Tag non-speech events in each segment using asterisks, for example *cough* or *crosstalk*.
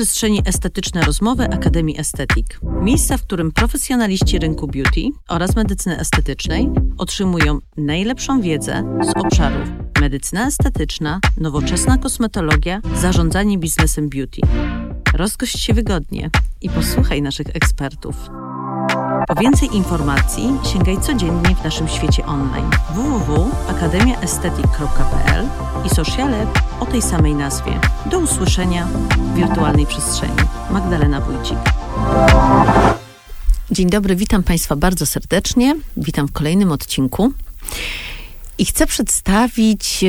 przestrzeni estetyczne rozmowy Akademii Estetik. Miejsca, w którym profesjonaliści rynku beauty oraz medycyny estetycznej otrzymują najlepszą wiedzę z obszarów medycyna estetyczna, nowoczesna kosmetologia, zarządzanie biznesem beauty. Rozgość się wygodnie i posłuchaj naszych ekspertów. Po więcej informacji sięgaj codziennie w naszym świecie online www.akademiaestetyk.pl i sociale o tej samej nazwie. Do usłyszenia w wirtualnej przestrzeni. Magdalena Wójcik. Dzień dobry, witam Państwa bardzo serdecznie. Witam w kolejnym odcinku. I chcę przedstawić e,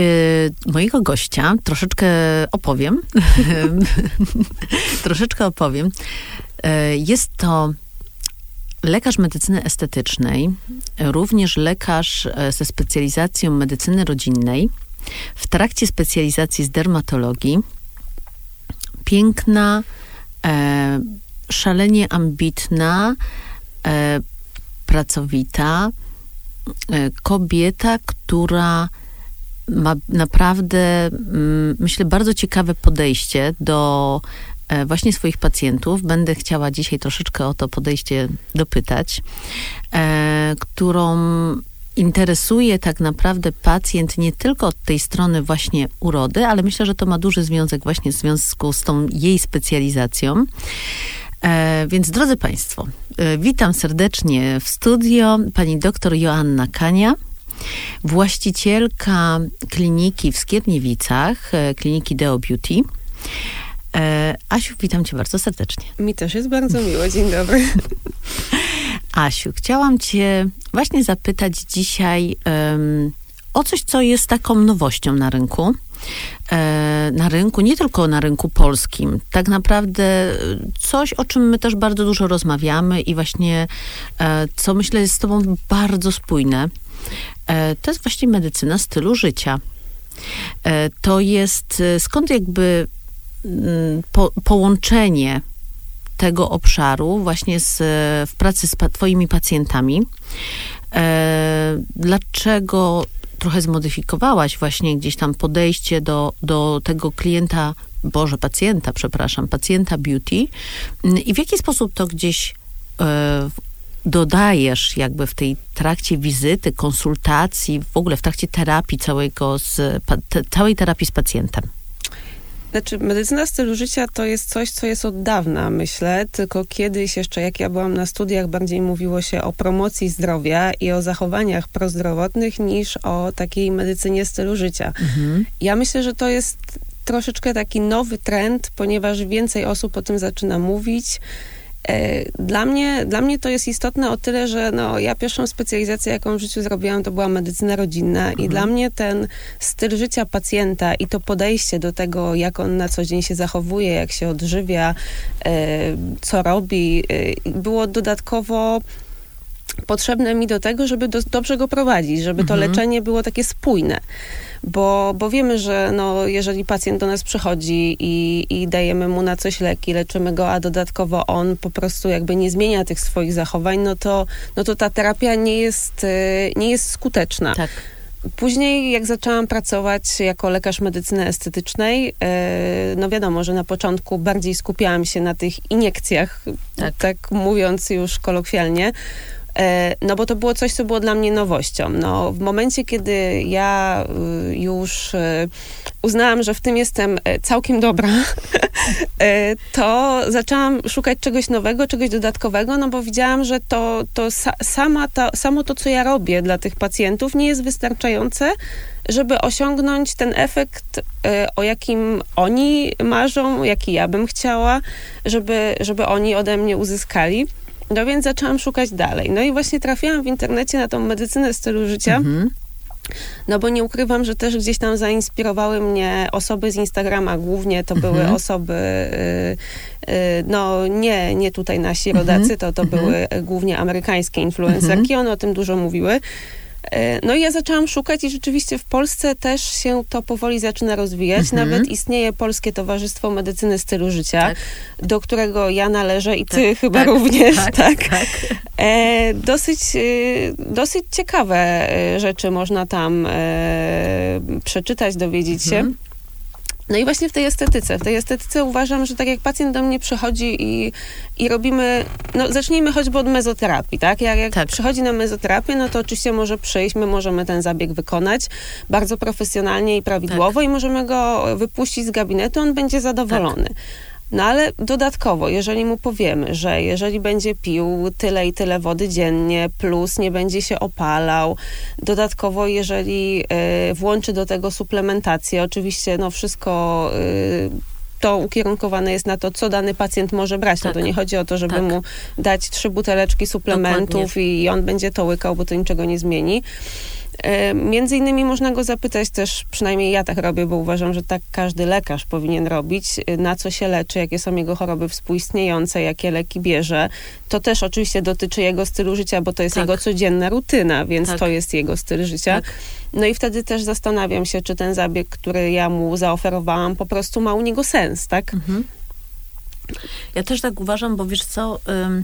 mojego gościa. Troszeczkę opowiem. *laughs* Troszeczkę opowiem. E, jest to lekarz medycyny estetycznej, również lekarz e, ze specjalizacją medycyny rodzinnej, w trakcie specjalizacji z dermatologii. Piękna, e, szalenie ambitna, e, pracowita e, kobieta, która ma naprawdę, mm, myślę, bardzo ciekawe podejście do właśnie swoich pacjentów. Będę chciała dzisiaj troszeczkę o to podejście dopytać, e, którą interesuje tak naprawdę pacjent nie tylko od tej strony właśnie urody, ale myślę, że to ma duży związek właśnie w związku z tą jej specjalizacją. E, więc drodzy Państwo, e, witam serdecznie w studio pani doktor Joanna Kania, właścicielka kliniki w Skierniewicach, e, kliniki Deo Beauty. E, Asiu, witam cię bardzo serdecznie. Mi też jest bardzo miło. Dzień dobry. *laughs* Asiu, chciałam cię właśnie zapytać dzisiaj um, o coś, co jest taką nowością na rynku. E, na rynku, nie tylko na rynku polskim. Tak naprawdę coś, o czym my też bardzo dużo rozmawiamy i właśnie, e, co myślę jest z tobą bardzo spójne. E, to jest właśnie medycyna stylu życia. E, to jest, e, skąd jakby po, połączenie tego obszaru właśnie z, w pracy z pa, twoimi pacjentami. E, dlaczego trochę zmodyfikowałaś właśnie gdzieś tam podejście do, do tego klienta, Boże, pacjenta, przepraszam, pacjenta beauty mm, i w jaki sposób to gdzieś e, dodajesz jakby w tej trakcie wizyty, konsultacji, w ogóle w trakcie terapii całego z, te, całej terapii z pacjentem? Znaczy, medycyna stylu życia to jest coś, co jest od dawna, myślę, tylko kiedyś jeszcze, jak ja byłam na studiach, bardziej mówiło się o promocji zdrowia i o zachowaniach prozdrowotnych niż o takiej medycynie stylu życia. Mhm. Ja myślę, że to jest troszeczkę taki nowy trend, ponieważ więcej osób o tym zaczyna mówić. E, dla mnie, dla mnie to jest istotne o tyle, że no, ja pierwszą specjalizację, jaką w życiu zrobiłam, to była medycyna rodzinna mhm. i dla mnie ten styl życia pacjenta i to podejście do tego, jak on na co dzień się zachowuje, jak się odżywia, e, co robi, e, było dodatkowo potrzebne mi do tego, żeby do, dobrze go prowadzić, żeby to mhm. leczenie było takie spójne bo, bo wiemy, że no, jeżeli pacjent do nas przychodzi i, i dajemy mu na coś leki, leczymy go, a dodatkowo on po prostu jakby nie zmienia tych swoich zachowań, no to, no to ta terapia nie jest, y, nie jest skuteczna. Tak. Później, jak zaczęłam pracować jako lekarz medycyny estetycznej, y, no wiadomo, że na początku bardziej skupiałam się na tych iniekcjach, tak, tak mówiąc już kolokwialnie. E, no bo to było coś, co było dla mnie nowością. No, w momencie, kiedy ja y, już y, uznałam, że w tym jestem e, całkiem dobra, *laughs* e, to zaczęłam szukać czegoś nowego, czegoś dodatkowego, no bo widziałam, że to, to sama to, samo to, co ja robię dla tych pacjentów, nie jest wystarczające, żeby osiągnąć ten efekt, o jakim oni marzą, jaki ja bym chciała, żeby, żeby oni ode mnie uzyskali. No więc zaczęłam szukać dalej. No i właśnie trafiłam w internecie na tą medycynę stylu życia. Mhm. No bo nie ukrywam, że też gdzieś tam zainspirowały mnie osoby z Instagrama. Głównie to były mhm. osoby, y, y, no nie, nie tutaj nasi mhm. rodacy, to, to mhm. były głównie amerykańskie influencerki. One o tym dużo mówiły. E, no i ja zaczęłam szukać i rzeczywiście w Polsce też się to powoli zaczyna rozwijać. Mhm. Nawet istnieje Polskie Towarzystwo Medycyny Stylu Życia, tak. do którego ja należę i ty tak, chyba tak, również, tak? tak. tak. E, dosyć, e, dosyć ciekawe e, rzeczy można tam e, przeczytać, dowiedzieć mhm. się. No i właśnie w tej estetyce. W tej estetyce uważam, że tak jak pacjent do mnie przychodzi i, i robimy, no zacznijmy choćby od mezoterapii, tak? Jak, jak Tak. przychodzi na mezoterapię, no to oczywiście może przyjść, my możemy ten zabieg wykonać bardzo profesjonalnie i prawidłowo i możemy go wypuścić z gabinetu, on będzie zadowolony. No ale dodatkowo, jeżeli mu powiemy, że jeżeli będzie pił tyle i tyle wody dziennie, plus nie będzie się opalał, dodatkowo jeżeli y, włączy do tego suplementację, oczywiście no wszystko y, to ukierunkowane jest na to, co dany pacjent może brać. No Tak. to nie chodzi o to, żeby Tak. mu dać trzy buteleczki suplementów i on będzie to łykał, bo to niczego nie zmieni. E, Między innymi można go zapytać też, przynajmniej ja tak robię, bo uważam, że tak każdy lekarz powinien robić, e, na co się leczy, jakie są jego choroby współistniejące, jakie leki bierze. To też oczywiście dotyczy jego stylu życia, bo to jest Tak. jego codzienna rutyna, więc Tak. to jest jego styl życia. Tak. No i wtedy też zastanawiam się, czy ten zabieg, który ja mu zaoferowałam, po prostu ma u niego sens, tak? Mhm. Ja też tak uważam, bo wiesz co, ym,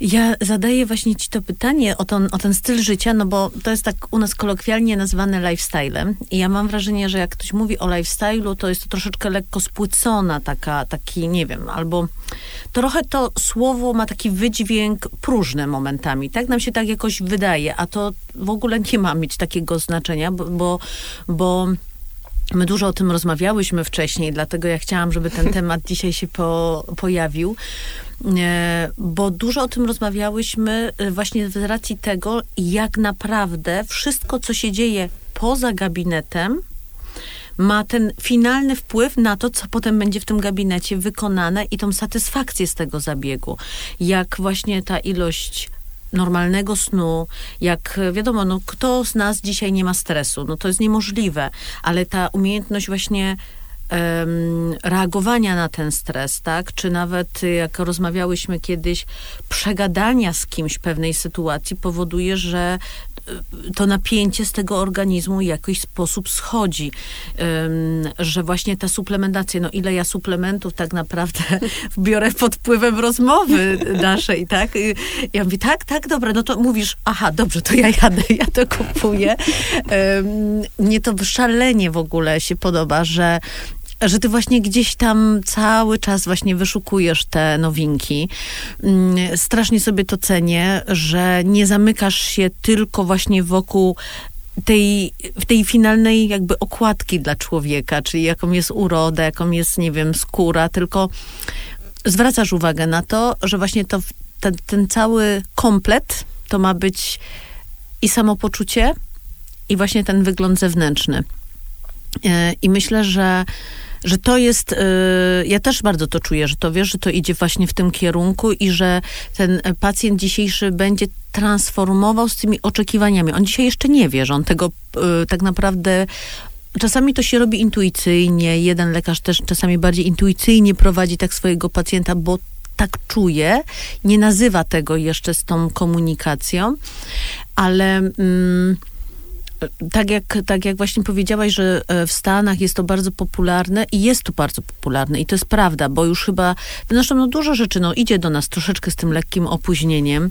ja zadaję właśnie ci to pytanie o ten, o ten styl życia, no bo to jest tak u nas kolokwialnie nazywane lifestylem i ja mam wrażenie, że jak ktoś mówi o lifestylu, to jest to troszeczkę lekko spłycona taka, taki, nie wiem, albo trochę to słowo ma taki wydźwięk próżny momentami, tak nam się tak jakoś wydaje, a to w ogóle nie ma mieć takiego znaczenia, bo, bo, bo My dużo o tym rozmawiałyśmy wcześniej, dlatego ja chciałam, żeby ten *laughs* temat dzisiaj się po, pojawił, e, bo dużo o tym rozmawiałyśmy e, właśnie z racji tego, jak naprawdę wszystko, co się dzieje poza gabinetem, ma ten finalny wpływ na to, co potem będzie w tym gabinecie wykonane i tą satysfakcję z tego zabiegu. Jak właśnie ta ilość normalnego snu, jak wiadomo, no kto z nas dzisiaj nie ma stresu? No to jest niemożliwe, ale ta umiejętność właśnie reagowania na ten stres, tak? Czy nawet jak rozmawiałyśmy kiedyś, przegadania z kimś pewnej sytuacji powoduje, że to napięcie z tego organizmu w jakiś sposób schodzi. Że właśnie ta suplementacja, no ile ja suplementów tak naprawdę *laughs* biorę pod wpływem rozmowy naszej, tak? Y, Ja mówię, tak, tak, dobra, no to mówisz, aha, dobrze, to ja jadę, *laughs* ja to kupuję. Mnie to szalenie w ogóle się podoba, że że ty właśnie gdzieś tam cały czas właśnie wyszukujesz te nowinki. Mm, Strasznie sobie to cenię, że nie zamykasz się tylko właśnie wokół tej, w tej finalnej jakby okładki dla człowieka, czyli jaką jest uroda, jaką jest, nie wiem, skóra, tylko zwracasz uwagę na to, że właśnie to, ten, ten cały komplet to ma być i samopoczucie, i właśnie ten wygląd zewnętrzny. E, I myślę, że, że to jest, e, ja też bardzo to czuję, że to wiesz, że to idzie właśnie w tym kierunku i że ten pacjent dzisiejszy będzie transformował z tymi oczekiwaniami. On dzisiaj jeszcze nie wie, że on tego e, tak naprawdę Czasami to się robi intuicyjnie. Jeden lekarz też czasami bardziej intuicyjnie prowadzi tak swojego pacjenta, bo tak czuje, nie nazywa tego jeszcze z tą komunikacją, ale mm, tak, jak, tak jak właśnie powiedziałaś, że e, w Stanach jest to bardzo popularne i jest to bardzo popularne i to jest prawda, bo już chyba, zresztą no dużo rzeczy no, idzie do nas troszeczkę z tym lekkim opóźnieniem,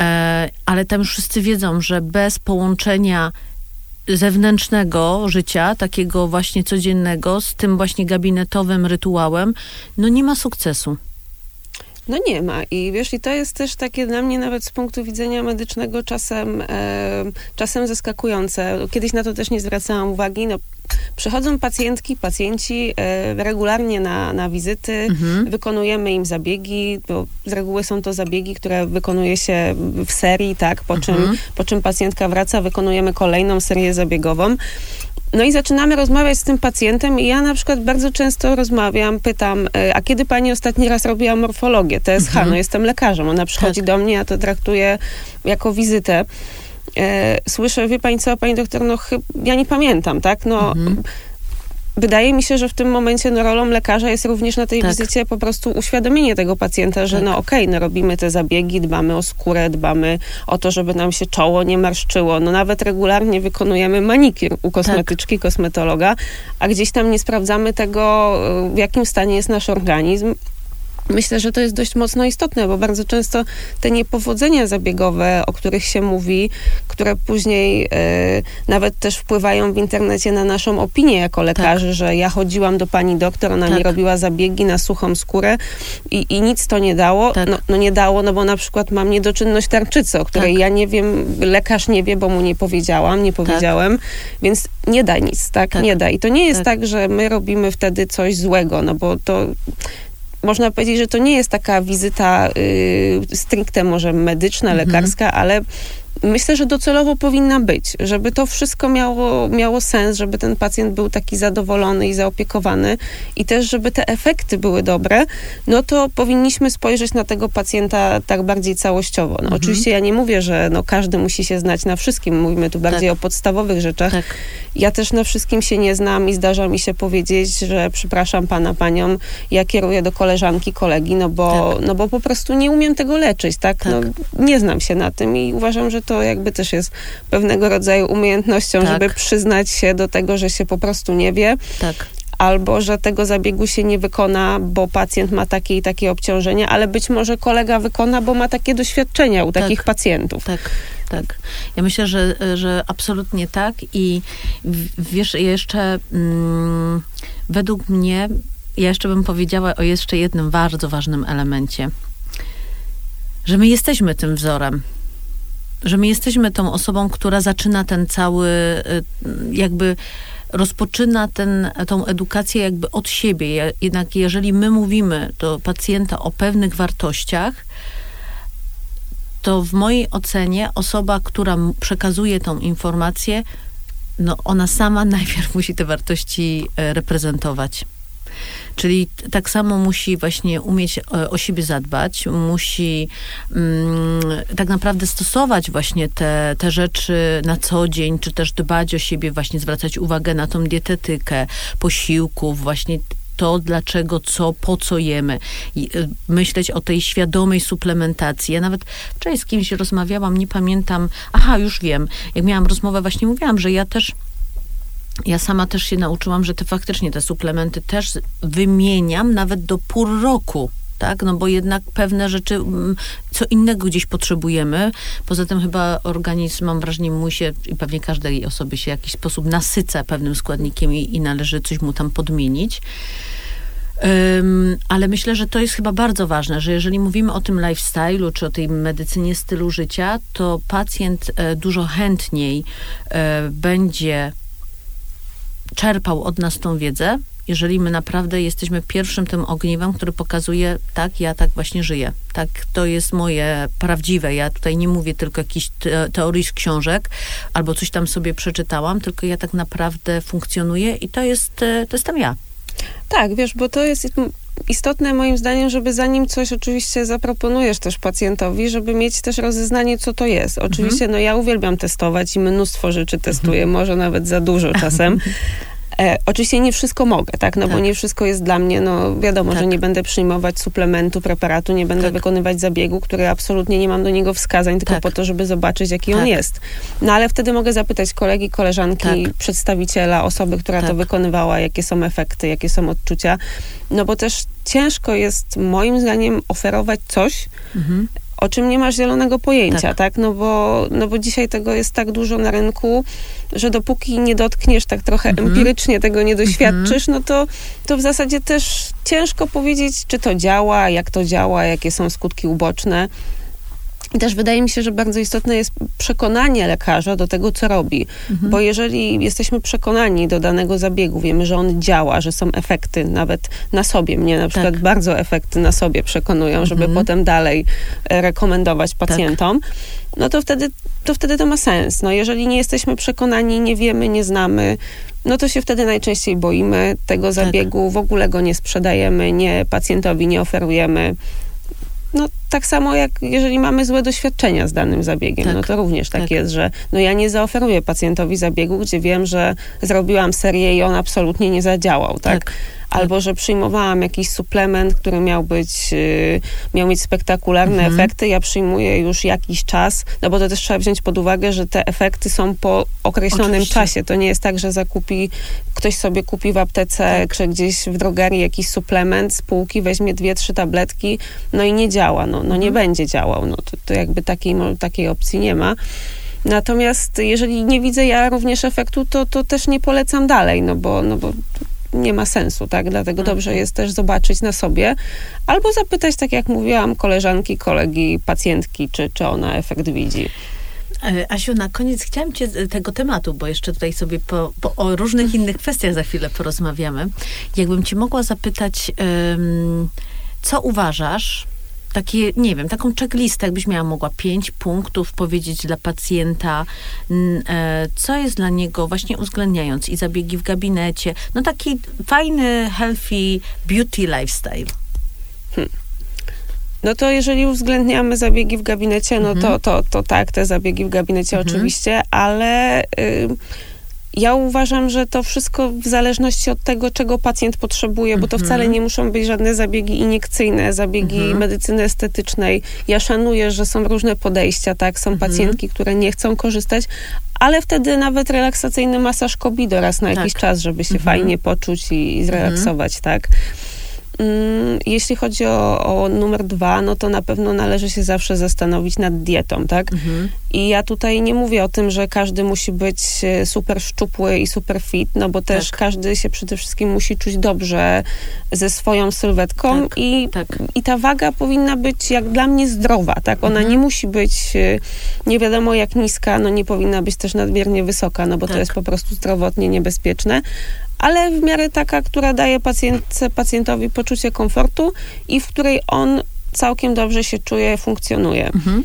e, ale tam już wszyscy wiedzą, że bez połączenia zewnętrznego życia, takiego właśnie codziennego, z tym właśnie gabinetowym rytuałem, no nie ma sukcesu. No nie ma. I wiesz, i to jest też takie dla mnie nawet z punktu widzenia medycznego czasem, e, czasem zaskakujące. Kiedyś na to też nie zwracałam uwagi. No, przychodzą pacjentki, pacjenci e, regularnie na, na wizyty, Mhm. wykonujemy im zabiegi, bo z reguły są to zabiegi, które wykonuje się w serii, tak, po, czym, Mhm. po czym pacjentka wraca, wykonujemy kolejną serię zabiegową. No i zaczynamy rozmawiać z tym pacjentem i ja na przykład bardzo często rozmawiam, pytam, e, a kiedy pani ostatni raz robiła morfologię? TSH, Mhm. no jestem lekarzem, ona przychodzi Tak. do mnie, ja to traktuję jako wizytę. E, słyszę, wie pani co, pani doktor, no ja nie pamiętam, tak? No, Mhm. Wydaje mi się, że w tym momencie no, rolą lekarza jest również na tej Tak. wizycie po prostu uświadomienie tego pacjenta, że Tak. no okej, no robimy te zabiegi, dbamy o skórę, dbamy o to, żeby nam się czoło nie marszczyło. No nawet regularnie wykonujemy manikir u kosmetyczki, kosmetologa, a gdzieś tam nie sprawdzamy tego, y, w jakim stanie jest nasz organizm. Myślę, że to jest dość mocno istotne, bo bardzo często te niepowodzenia zabiegowe, o których się mówi, które później e, nawet też wpływają w internecie na naszą opinię jako lekarzy, tak. że ja chodziłam do pani doktor, ona tak. mi robiła zabiegi na suchą skórę i, i nic to nie dało. Tak. No, no, nie dało, no bo na przykład mam niedoczynność tarczycy, o której tak. ja nie wiem, lekarz nie wie, bo mu nie powiedziałam, nie tak. powiedziałem, więc nie da nic, tak? tak? Nie da. I to nie jest tak. że my robimy wtedy coś złego, no bo to można powiedzieć, że to nie jest taka wizyta y, stricte może medyczna, mhm. lekarska, ale myślę, że docelowo powinna być, żeby to wszystko miało, miało sens, żeby ten pacjent był taki zadowolony i zaopiekowany i też, żeby te efekty były dobre, no to powinniśmy spojrzeć na tego pacjenta tak bardziej całościowo. No, mhm. Oczywiście ja nie mówię, że no, każdy musi się znać na wszystkim, mówimy tu bardziej tak. o podstawowych rzeczach. Tak. Ja też na wszystkim się nie znam i zdarza mi się powiedzieć, że przepraszam pana, panią, ja kieruję do koleżanki, kolegi, no bo, tak. no bo po prostu nie umiem tego leczyć, tak? tak? No, nie znam się na tym i uważam, że to jakby też jest pewnego rodzaju umiejętnością, tak. żeby przyznać się do tego, że się po prostu nie wie. Tak albo że tego zabiegu się nie wykona, bo pacjent ma takie i takie obciążenia, ale być może kolega wykona, bo ma takie doświadczenia u tak, takich pacjentów. Tak, tak. Ja myślę, że, że absolutnie tak i wiesz, jeszcze mm, według mnie, ja jeszcze bym powiedziała o jeszcze jednym bardzo ważnym elemencie, że my jesteśmy tym wzorem że my jesteśmy tą osobą, która zaczyna ten cały, y, jakby rozpoczyna ten, tą edukację jakby od siebie. Jednak jeżeli my mówimy do pacjenta o pewnych wartościach, to w mojej ocenie osoba, która przekazuje tą informację, no ona sama *laughs* najpierw musi te wartości e, reprezentować. Czyli tak samo musi właśnie umieć e, o siebie zadbać, musi mm, tak naprawdę stosować właśnie te, te rzeczy na co dzień, czy też dbać o siebie, właśnie zwracać uwagę na tą dietetykę, posiłków, właśnie to, dlaczego, co, po co jemy. I e, myśleć o tej świadomej suplementacji. Ja nawet wczoraj z kimś rozmawiałam, nie pamiętam, aha, już wiem, jak miałam rozmowę, właśnie mówiłam, że ja też ja sama też się nauczyłam, że te faktycznie te suplementy też wymieniam nawet do pół roku. Tak, no bo jednak pewne rzeczy, mm, co innego gdzieś potrzebujemy. Poza tym chyba organizm, mam wrażenie, mój się i pewnie każdej osoby się w jakiś sposób nasyca pewnym składnikiem i, i należy coś mu tam podmienić. Um, ale myślę, że to jest chyba bardzo ważne, że jeżeli mówimy o tym lifestyle'u, czy o tej medycynie stylu życia, to pacjent e, dużo chętniej e, będzie czerpał od nas tą wiedzę, jeżeli my naprawdę jesteśmy pierwszym tym ogniwem, który pokazuje, tak, ja tak właśnie żyję. Tak, to jest moje prawdziwe. Ja tutaj nie mówię tylko jakichś te teorii z książek, albo coś tam sobie przeczytałam, tylko ja tak naprawdę funkcjonuję i to jest, e, to jestem ja. Tak, wiesz, bo to jest istotne moim zdaniem, żeby zanim coś oczywiście zaproponujesz też pacjentowi, żeby mieć też rozeznanie, co to jest. Oczywiście, mhm. no ja uwielbiam testować i mnóstwo rzeczy testuję, mhm. może nawet za dużo czasem. *laughs* E, oczywiście nie wszystko mogę, tak, no tak. bo nie wszystko jest dla mnie, no wiadomo, tak. że nie będę przyjmować suplementu, preparatu, nie będę tak. wykonywać zabiegu, który absolutnie nie mam do niego wskazań, tylko tak. po to, żeby zobaczyć, jaki on tak. jest. No ale wtedy mogę zapytać kolegi, koleżanki, tak. przedstawiciela, osoby, która to wykonywała, jakie są efekty, jakie są odczucia, no bo też ciężko jest moim zdaniem oferować coś, mhm o czym nie masz zielonego pojęcia, tak? tak? No, bo, no bo dzisiaj tego jest tak dużo na rynku, że dopóki nie dotkniesz tak trochę mhm. empirycznie tego nie doświadczysz, mhm. no to, to w zasadzie też ciężko powiedzieć, czy to działa, jak to działa, jakie są skutki uboczne. I też wydaje mi się, że bardzo istotne jest przekonanie lekarza do tego, co robi. Mhm. Bo jeżeli jesteśmy przekonani do danego zabiegu, wiemy, że on działa, że są efekty nawet na sobie, mnie na przykład tak. bardzo efekty na sobie przekonują, mhm. żeby potem dalej e, rekomendować tak. pacjentom, tak. no to wtedy, to wtedy to ma sens. No jeżeli nie jesteśmy przekonani, nie wiemy, nie znamy, no to się wtedy najczęściej boimy tego tak. zabiegu, w ogóle go nie sprzedajemy, nie pacjentowi nie oferujemy no tak samo jak jeżeli mamy złe doświadczenia z danym zabiegiem, no tak, no to również tak, tak, jest, że no ja nie zaoferuję pacjentowi zabiegu, gdzie wiem, że zrobiłam serię i on absolutnie nie zadziałał, tak? tak. albo że przyjmowałam jakiś suplement, który miał być, y, miał mieć spektakularne Mhm. efekty, ja przyjmuję już jakiś czas, no bo to też trzeba wziąć pod uwagę, że te efekty są po określonym Oczywiście. czasie. To nie jest tak, że zakupi, ktoś sobie kupi w aptece Tak. czy gdzieś w drogerii jakiś suplement z półki, weźmie dwie, trzy tabletki, no i nie działa, no, no nie Mhm. będzie działał, no to, to jakby takiej, takiej opcji nie ma. Natomiast jeżeli nie widzę ja również efektu, to, to też nie polecam dalej, no bo, no bo nie ma sensu, tak? Dlatego Mhm. dobrze jest też zobaczyć na sobie, albo zapytać, tak jak mówiłam, koleżanki, kolegi, pacjentki, czy, czy ona efekt widzi. E, Asiu, na koniec chciałam cię tego tematu, bo jeszcze tutaj sobie po, po, o różnych innych kwestiach za chwilę porozmawiamy. Jakbym cię mogła zapytać, co uważasz, takie, nie wiem, taką checklistę, jakbyś miała mogła pięć punktów powiedzieć dla pacjenta, e, co jest dla niego, właśnie uwzględniając i zabiegi w gabinecie, no taki fajny, healthy beauty lifestyle. No to jeżeli uwzględniamy zabiegi w gabinecie, no Mhm. to, to, to tak, te zabiegi w gabinecie Mhm. oczywiście, ale y, ja uważam, że to wszystko w zależności od tego, czego pacjent potrzebuje, bo to Mhm. wcale nie muszą być żadne zabiegi iniekcyjne, zabiegi Mhm. medycyny estetycznej. Ja szanuję, że są różne podejścia, tak? Są Mhm. pacjentki, które nie chcą korzystać, ale wtedy nawet relaksacyjny masaż kobido raz na jakiś Tak. czas, żeby się Mhm. fajnie poczuć i, i zrelaksować, tak? Mm, Jeśli chodzi o, o numer dwa, no to na pewno należy się zawsze zastanowić nad dietą, tak? Mhm. I ja tutaj nie mówię o tym, że każdy musi być e, super szczupły i super fit, no bo też Tak. każdy się przede wszystkim musi czuć dobrze ze swoją sylwetką Tak, i, tak. i ta waga powinna być jak dla mnie zdrowa, tak? Ona Mhm. nie musi być e, nie wiadomo jak niska, no nie powinna być też nadmiernie wysoka, no bo Tak. to jest po prostu zdrowotnie niebezpieczne, ale w miarę taka, która daje pacjentce, pacjentowi poczucie komfortu i w której on całkiem dobrze się czuje, funkcjonuje. Mhm.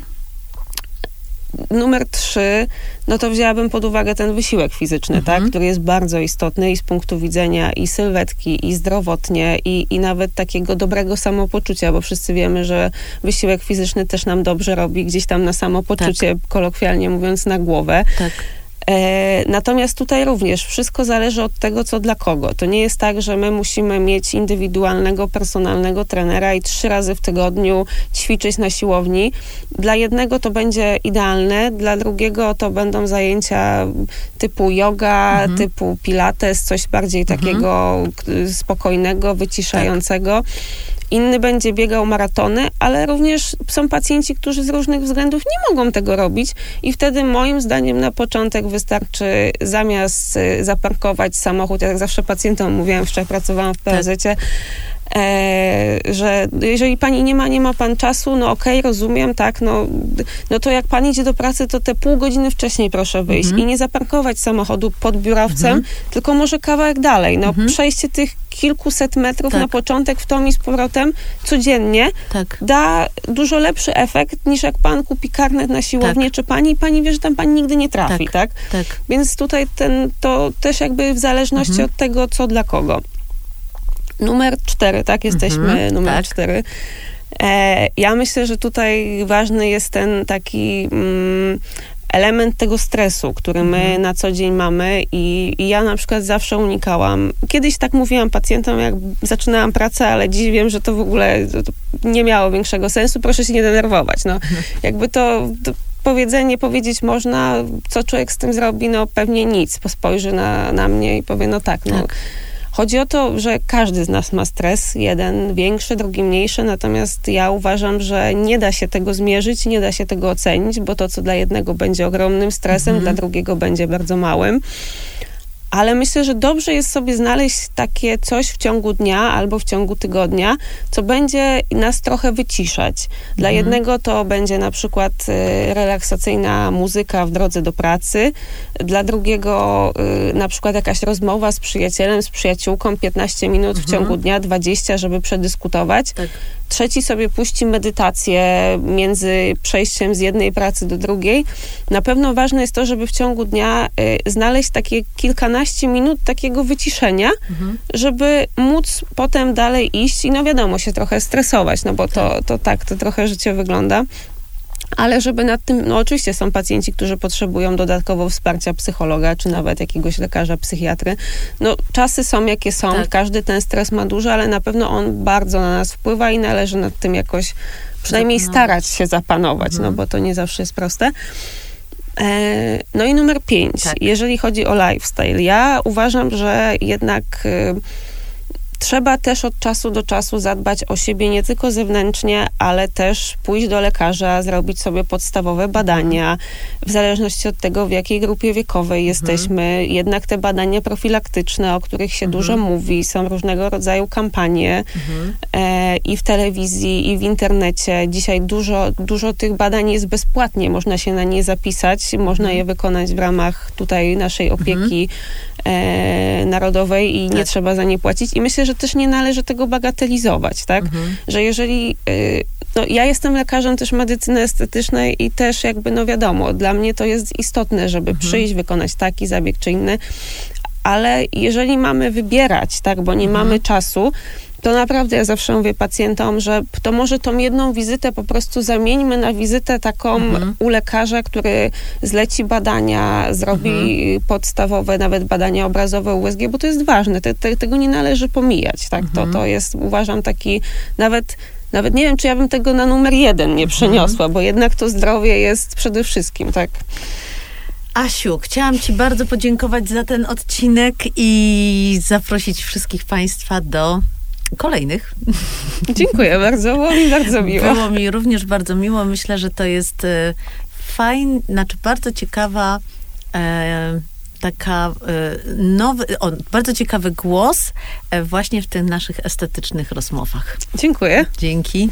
Numer trzy, no to wzięłabym pod uwagę ten wysiłek fizyczny, Mhm. tak, który jest bardzo istotny i z punktu widzenia i sylwetki, i zdrowotnie, i, i nawet takiego dobrego samopoczucia, bo wszyscy wiemy, że wysiłek fizyczny też nam dobrze robi, gdzieś tam na samopoczucie, kolokwialnie mówiąc, na głowę. Tak. E, natomiast tutaj również wszystko zależy od tego, co dla kogo. To nie jest tak, że my musimy mieć indywidualnego, personalnego trenera i trzy razy w tygodniu ćwiczyć na siłowni. Dla jednego to będzie idealne, dla drugiego to będą zajęcia typu yoga, Mhm. typu pilates, coś bardziej Mhm. takiego k- spokojnego, wyciszającego. Inny będzie biegał maratony, ale również są pacjenci, którzy z różnych względów nie mogą tego robić i wtedy moim zdaniem na początek wystarczy zamiast y, zaparkować samochód, ja tak zawsze pacjentom mówiłam, wczoraj pracowałam w PZ-cie, e, że jeżeli pani nie ma, nie ma pan czasu, no okej, rozumiem, tak, no, no to jak pan idzie do pracy, to te pół godziny wcześniej proszę wyjść Mhm. i nie zaparkować samochodu pod biurowcem, Mhm. tylko może kawałek dalej, no Mhm. przejście tych kilkuset metrów Tak. na początek w tom i z powrotem codziennie Tak. da dużo lepszy efekt niż jak pan kupi karnet na siłownię, czy pani i pani wie, że tam pani nigdy nie trafi, Tak. tak? Tak. Więc tutaj ten, to też jakby w zależności Mhm. od tego, co dla kogo. Numer cztery, tak? Jesteśmy Mhm, numer tak. cztery. E, ja myślę, że tutaj ważny jest ten taki mm, element tego stresu, który my Mhm. na co dzień mamy i, i ja na przykład zawsze unikałam. Kiedyś tak mówiłam pacjentom, jak zaczynałam pracę, ale dziś wiem, że to w ogóle to, nie miało większego sensu. Proszę się nie denerwować. No, jakby to, to powiedzenie powiedzieć można, co człowiek z tym zrobi, no pewnie nic. Spojrzy na, na mnie i powie, no tak, no. Tak. Chodzi o to, że każdy z nas ma stres, jeden większy, drugi mniejszy, natomiast ja uważam, że nie da się tego zmierzyć, nie da się tego ocenić, bo to, co dla jednego będzie ogromnym stresem, Mhm. dla drugiego będzie bardzo małym. Ale myślę, że dobrze jest sobie znaleźć takie coś w ciągu dnia albo w ciągu tygodnia, co będzie nas trochę wyciszać. Dla Mhm. jednego to będzie na przykład y, relaksacyjna muzyka w drodze do pracy, dla drugiego y, na przykład jakaś rozmowa z przyjacielem, z przyjaciółką, 15 minut w Mhm. ciągu dnia, 20, żeby przedyskutować. Tak. Trzeci sobie puści medytację między przejściem z jednej pracy do drugiej. Na pewno ważne jest to, żeby w ciągu dnia y, znaleźć takie kilkanaście minut takiego wyciszenia, Mhm. żeby móc potem dalej iść i no wiadomo, się trochę stresować, no bo to, to tak, to trochę życie wygląda. ale żeby nad tym, no oczywiście są pacjenci, którzy potrzebują dodatkowo wsparcia psychologa, czy nawet jakiegoś lekarza, psychiatry. No czasy są jakie są, Tak. każdy ten stres ma duży, ale na pewno on bardzo na nas wpływa i należy nad tym jakoś przynajmniej starać się zapanować, no bo to nie zawsze jest proste. E, No i numer pięć. Tak. Jeżeli chodzi o lifestyle, ja uważam, że jednak y, trzeba też od czasu do czasu zadbać o siebie nie tylko zewnętrznie, ale też pójść do lekarza, zrobić sobie podstawowe badania, w zależności od tego, w jakiej grupie wiekowej jesteśmy. Jednak te badania profilaktyczne, o których się dużo mówi, są różnego rodzaju kampanie e, i w telewizji, i w internecie. Dzisiaj dużo, dużo tych badań jest bezpłatnie, można się na nie zapisać, można je wykonać w ramach tutaj naszej opieki e, narodowej i nie Tak. trzeba za nie płacić. I myślę, że też nie należy tego bagatelizować, tak? Że jeżeli... y, no, ja jestem lekarzem też medycyny estetycznej i też jakby, no wiadomo, dla mnie to jest istotne, żeby przyjść, wykonać taki zabieg czy inny, ale jeżeli mamy wybierać, tak, bo nie mamy czasu, to naprawdę ja zawsze mówię pacjentom, że to może tą jedną wizytę po prostu zamieńmy na wizytę taką u lekarza, który zleci badania, zrobi podstawowe nawet badania obrazowe USG, bo to jest ważne, te, te, tego nie należy pomijać, tak, to, to jest uważam taki nawet nawet nie wiem, czy ja bym tego na numer jeden nie przeniosła, bo jednak to zdrowie jest przede wszystkim, tak. Asiu, chciałam Ci bardzo podziękować za ten odcinek i zaprosić wszystkich Państwa do kolejnych. Dziękuję bardzo, było mi bardzo *laughs* miło. Było mi również bardzo miło. Myślę, że to jest e, fajna, znaczy bardzo ciekawa e, taka e, nowy, o, bardzo ciekawy głos e, właśnie w tych naszych estetycznych rozmowach. Dziękuję. Dzięki.